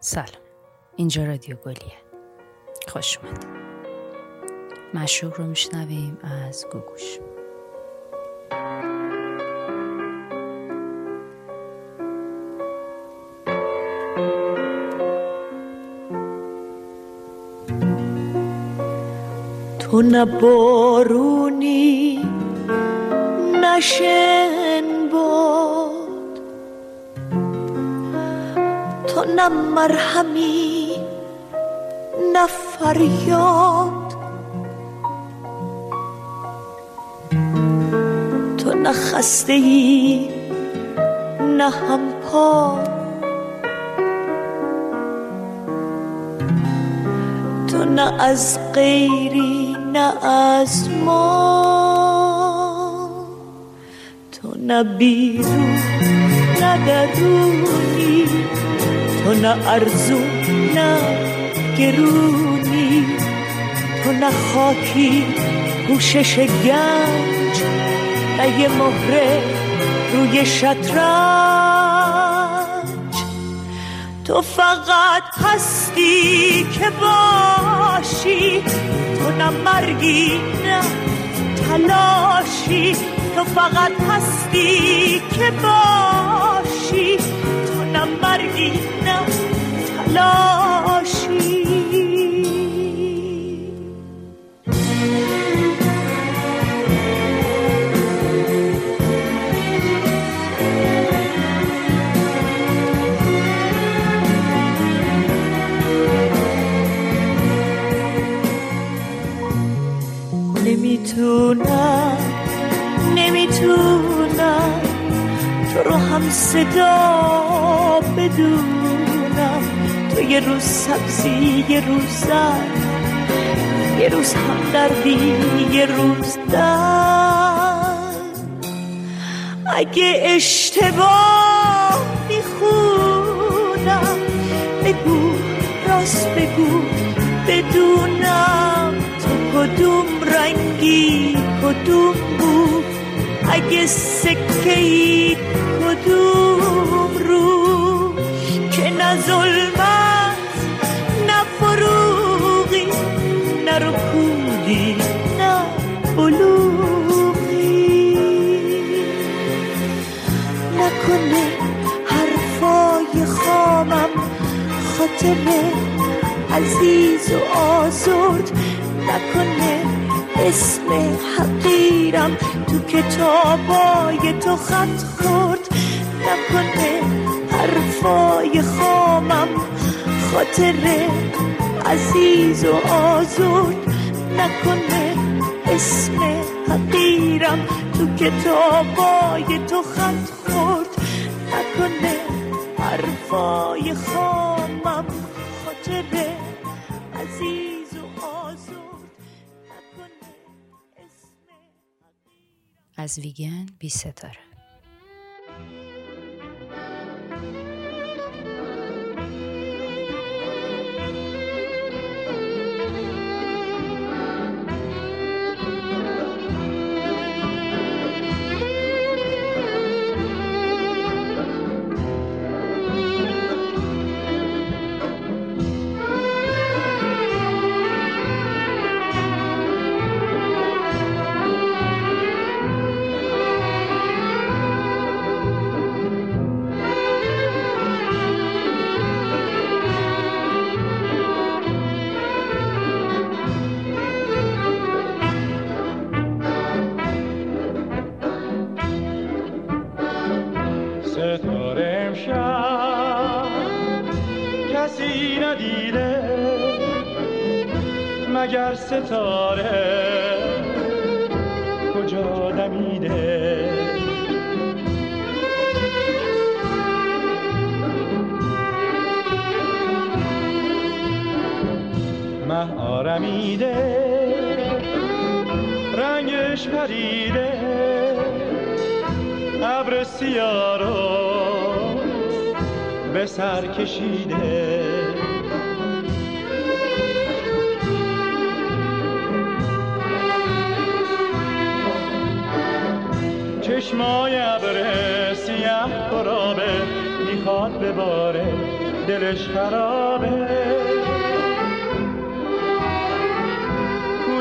سلام. اینجا رادیو گلیه. خوش اومد مشروب رو میشنویم از گوگوش. تو نه بارونی نشن تو نه مرهمی نه فریاد. تو نه خسته ای نه هم پا تو نه از غیری نه از ما. تو نه بیرون نه درونی. تو نه ارزو نه گرونی تو نه خاکی پوشش گنج نه یه مهره روی شطرنج تو فقط هستی که باشی تو نه مرگی نه تلاشی تو فقط هستی که باشی تو نه مرگی نه تلاشی روز سبزی یه روز زن یه روز هم دردی یه روز درد اگه اشتباه می‌خونم بگو راست بگو بدونم تو کدوم رنگی کدوم بود اگه سکه ای کدوم رو که نه خاطره عزیز و آزرد نکنه اسم حقیرم تو کتابای تو خط خورد نکنه حرفای خامم خاطره عزیز و آزرد نکنه اسم حقیرم تو کتابای تو خط خورد نکنه حرفای خامم عزیز و آزرد از ویگن بی ستاره. مه آرمیده رنگش پریده. ابر سیاه رو به سر کشیده. چشمای ابر سیاه قرابه می‌خواد بباره. دلش خرابه.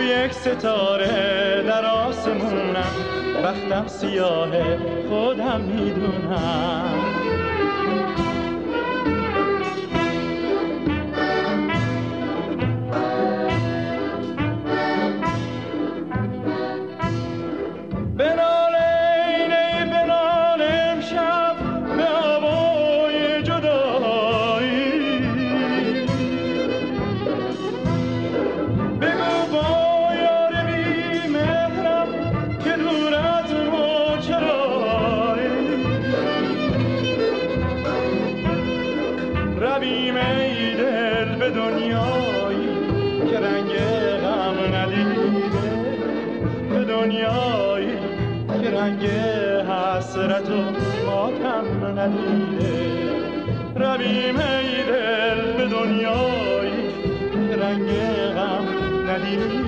یک ستاره در آسمونم وقتم سیاهه خودم می‌دونم. ندیده.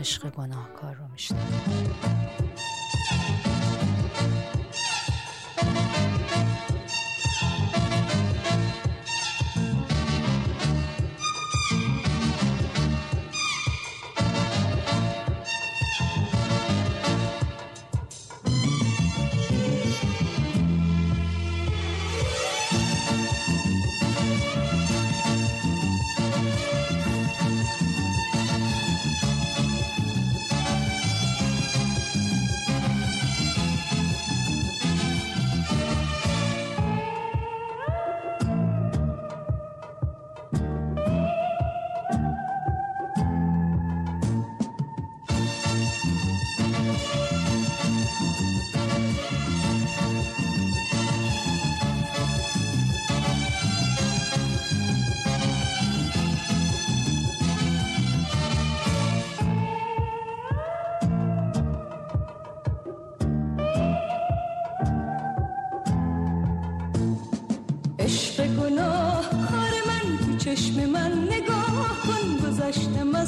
عشق گناهکار رو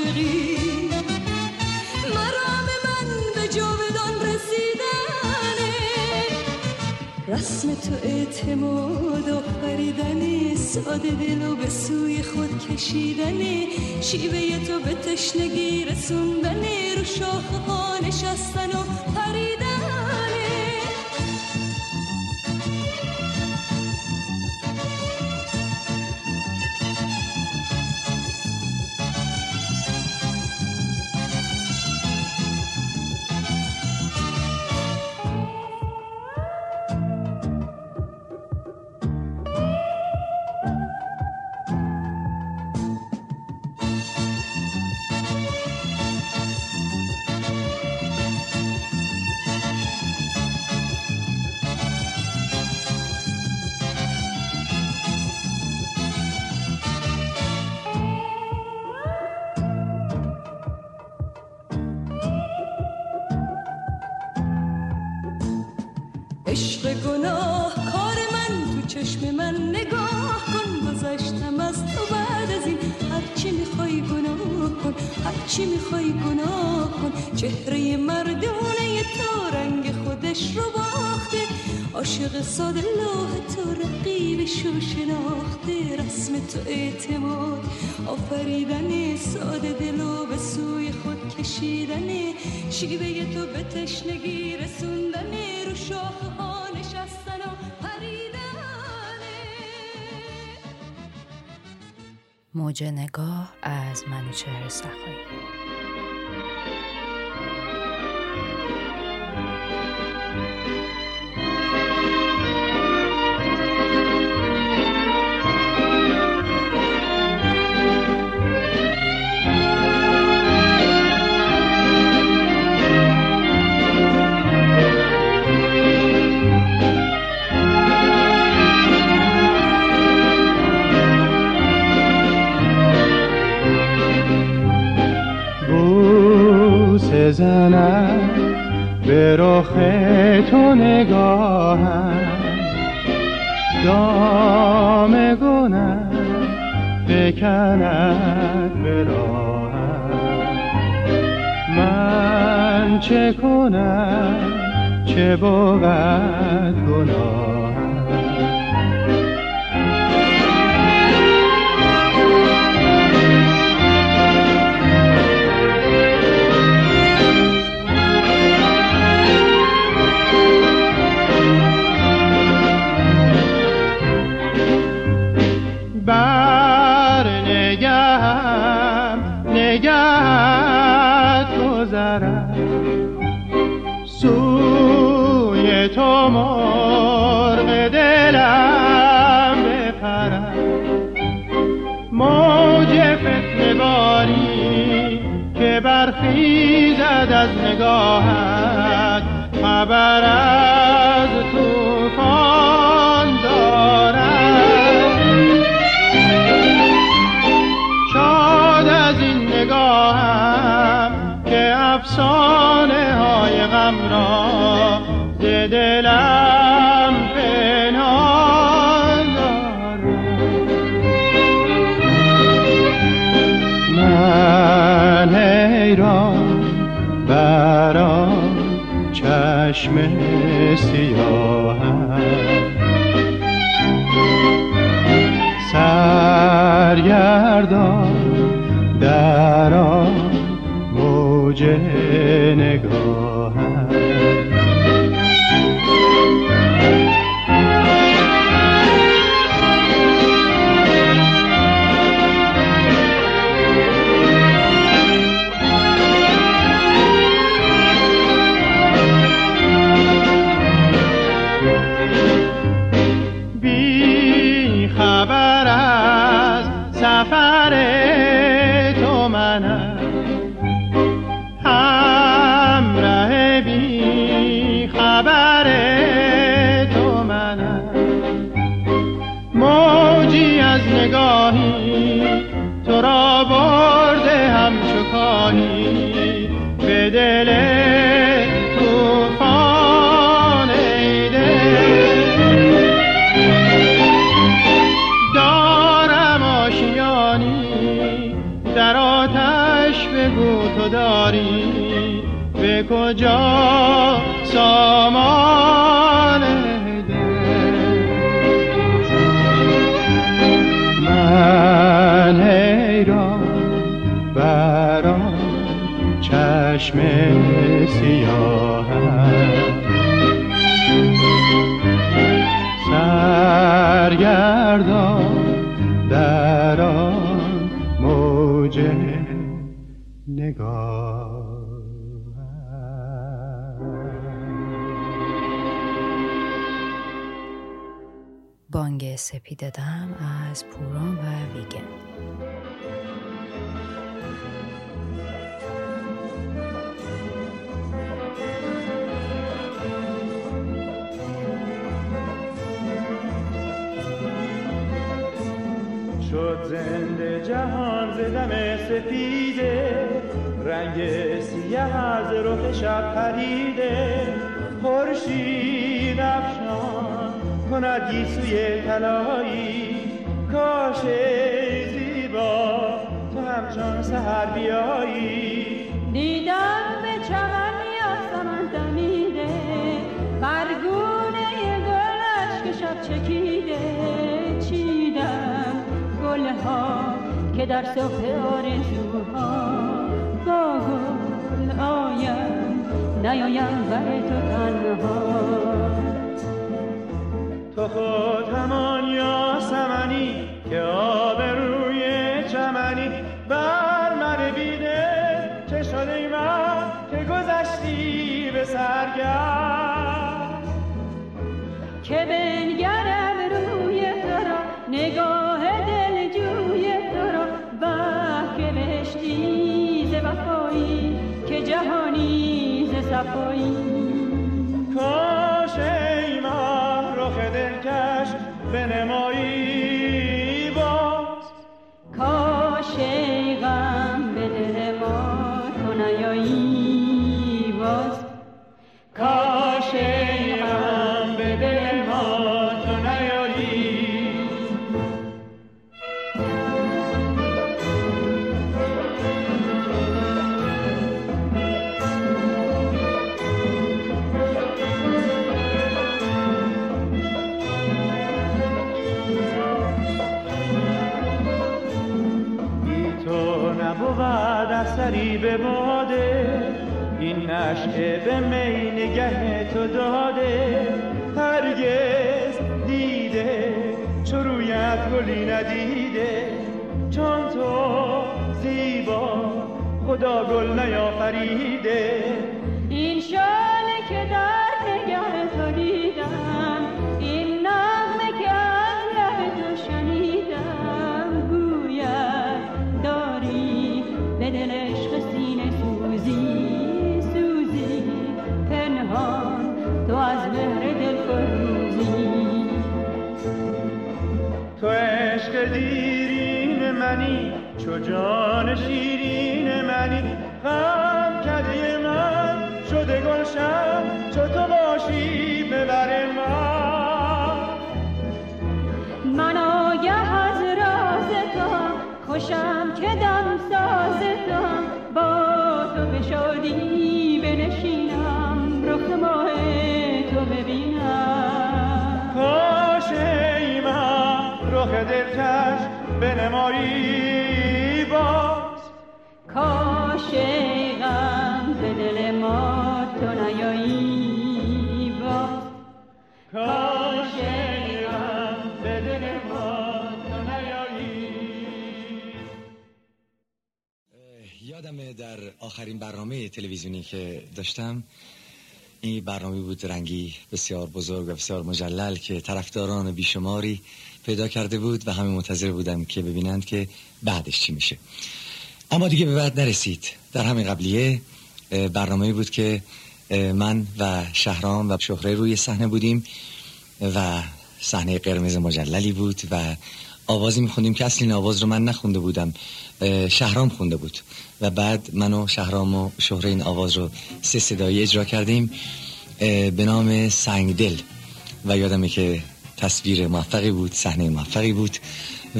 عاشقی. مرام من به جاودان رسیدنه. رسم تو اعتماد و فریدنی ساده دل و به سوی خود کشیدنی شیوه تو به تشنگی رسوندنی رو شاخه ها نشستن. ساده لاه تو رقیبش رو شناخته رسم تو اعتماد. آفریدن ساده دلو به سوی خود کشیدن شیوه تو به تشنگی رسوندن رو شاخه ها نشستن و موج نگاه از منوچهر سخایی بوسه زنم به رخ تو نگاهم. دام گنم بکند به من چه کنم؟ چه بود گناهم نگهم نگهت گذرم. سوی تو مرغ دلم بپرم. موج فتنه باری که برخیزد از نگاهت خبر از توفان افسانه های غم را ز دلم پنهان من حیران برام چشم سیاهم. برام چشم سیاه سرگردان در آن موج نگاه بانگ سپید دم از پوران و ویگن. زنده جهان ز دم سپیده. رنگ سیه از رخ شب پریده. خورشید افشان کند گیسوی طلایی. کاش زیبا تو همچون سحر بیایی. دیدم به چمن یاسمن دمیده. برگونه گلش که شب چکیده. که در صبح آرزوها با گل آیم نیایم بر تو تنها. تو خود همان یاسمنی که آب روی چمنی بر من بیده. چه شده من که گذشتی به سرگرد؟ عشق سینه سوزی سوزی. پنهان تو از مهر دل فروزی. تو عشق دیرین منی چو جان شیرین آخرین برنامه تلویزیونی که داشتم این برنامه بود رنگی بسیار بزرگ و بسیار مجلل که طرفداران بیشماری پیدا کرده بود و همه منتظر بودم که ببینند که بعدش چی میشه. اما دیگه به بعد نرسید. در همین قبلیه برنامه بود که من و شهرام و شهره روی صحنه بودیم و صحنه قرمز مجللی بود و آوازی میخوندیم که اصل این آواز رو من نخونده بودم. شهرام خونده بود. و بعد من و شهرام و شهره این آواز رو سه صدایی اجرا کردیم به نام سنگدل. و یادمه که تصویر موفقی بود صحنه موفقی بود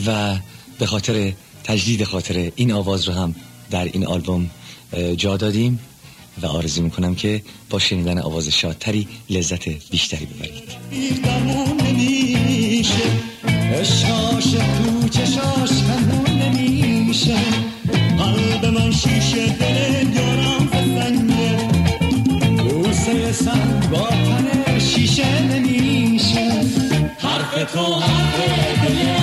و به خاطر تجدید خاطر این آواز رو هم در این آلبوم جا دادیم. و آرزو می‌کنم که با شنیدن آواز شادتری لذت بیشتری ببرید. اشکاش تو چشاش کنون نمیشه. قلب من شیشه دل یارم سنگه بوسه سنگ با تن شیشه نمیشه. حرف تو حرف دل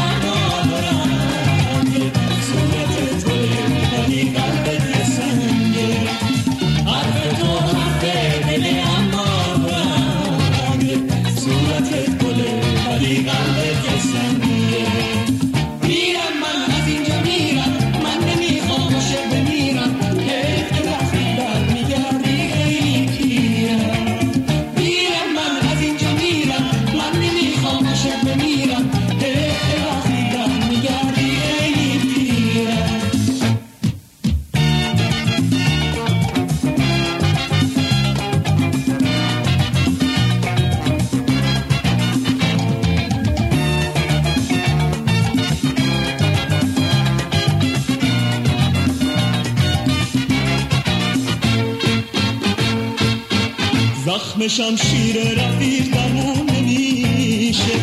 زخم شمشیر رفیق درمون نمیشه.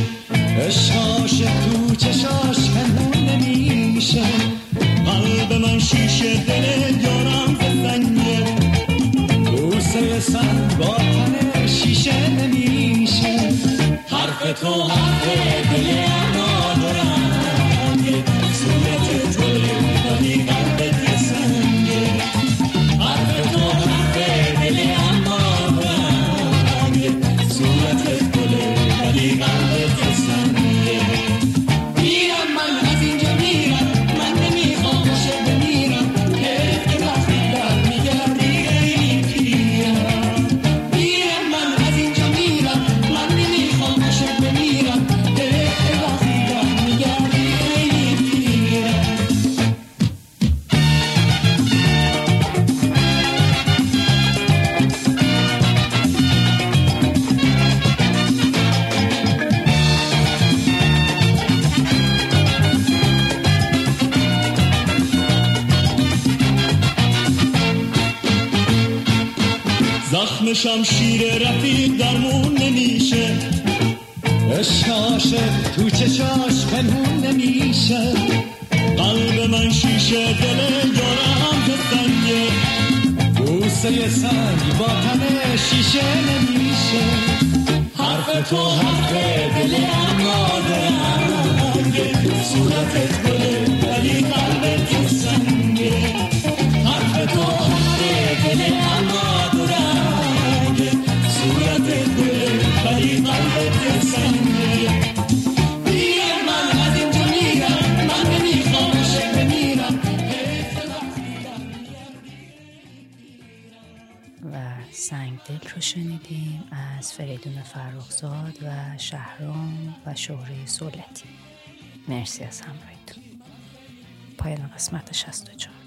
عشقاش تو چشاش کنون نمیشه. قلب من شیشه دل یارم سنگه بوسه سنگ با تن شیشه نمیشه. حرف تو حرف دل بوسه سنگ با تن شیشه نمیشه. حرف تو حرف دل اما دارنگه صورتت گله ولی قلبت سنگه. حرف تو حرف دل اما دارنگه صورتت گله ولی قلبت سنگه. دل رو شنیدیم از فریدون فرخزاد و شهرام و شهره سولتی. مرسی از همراهیتون. پایان قسمت 64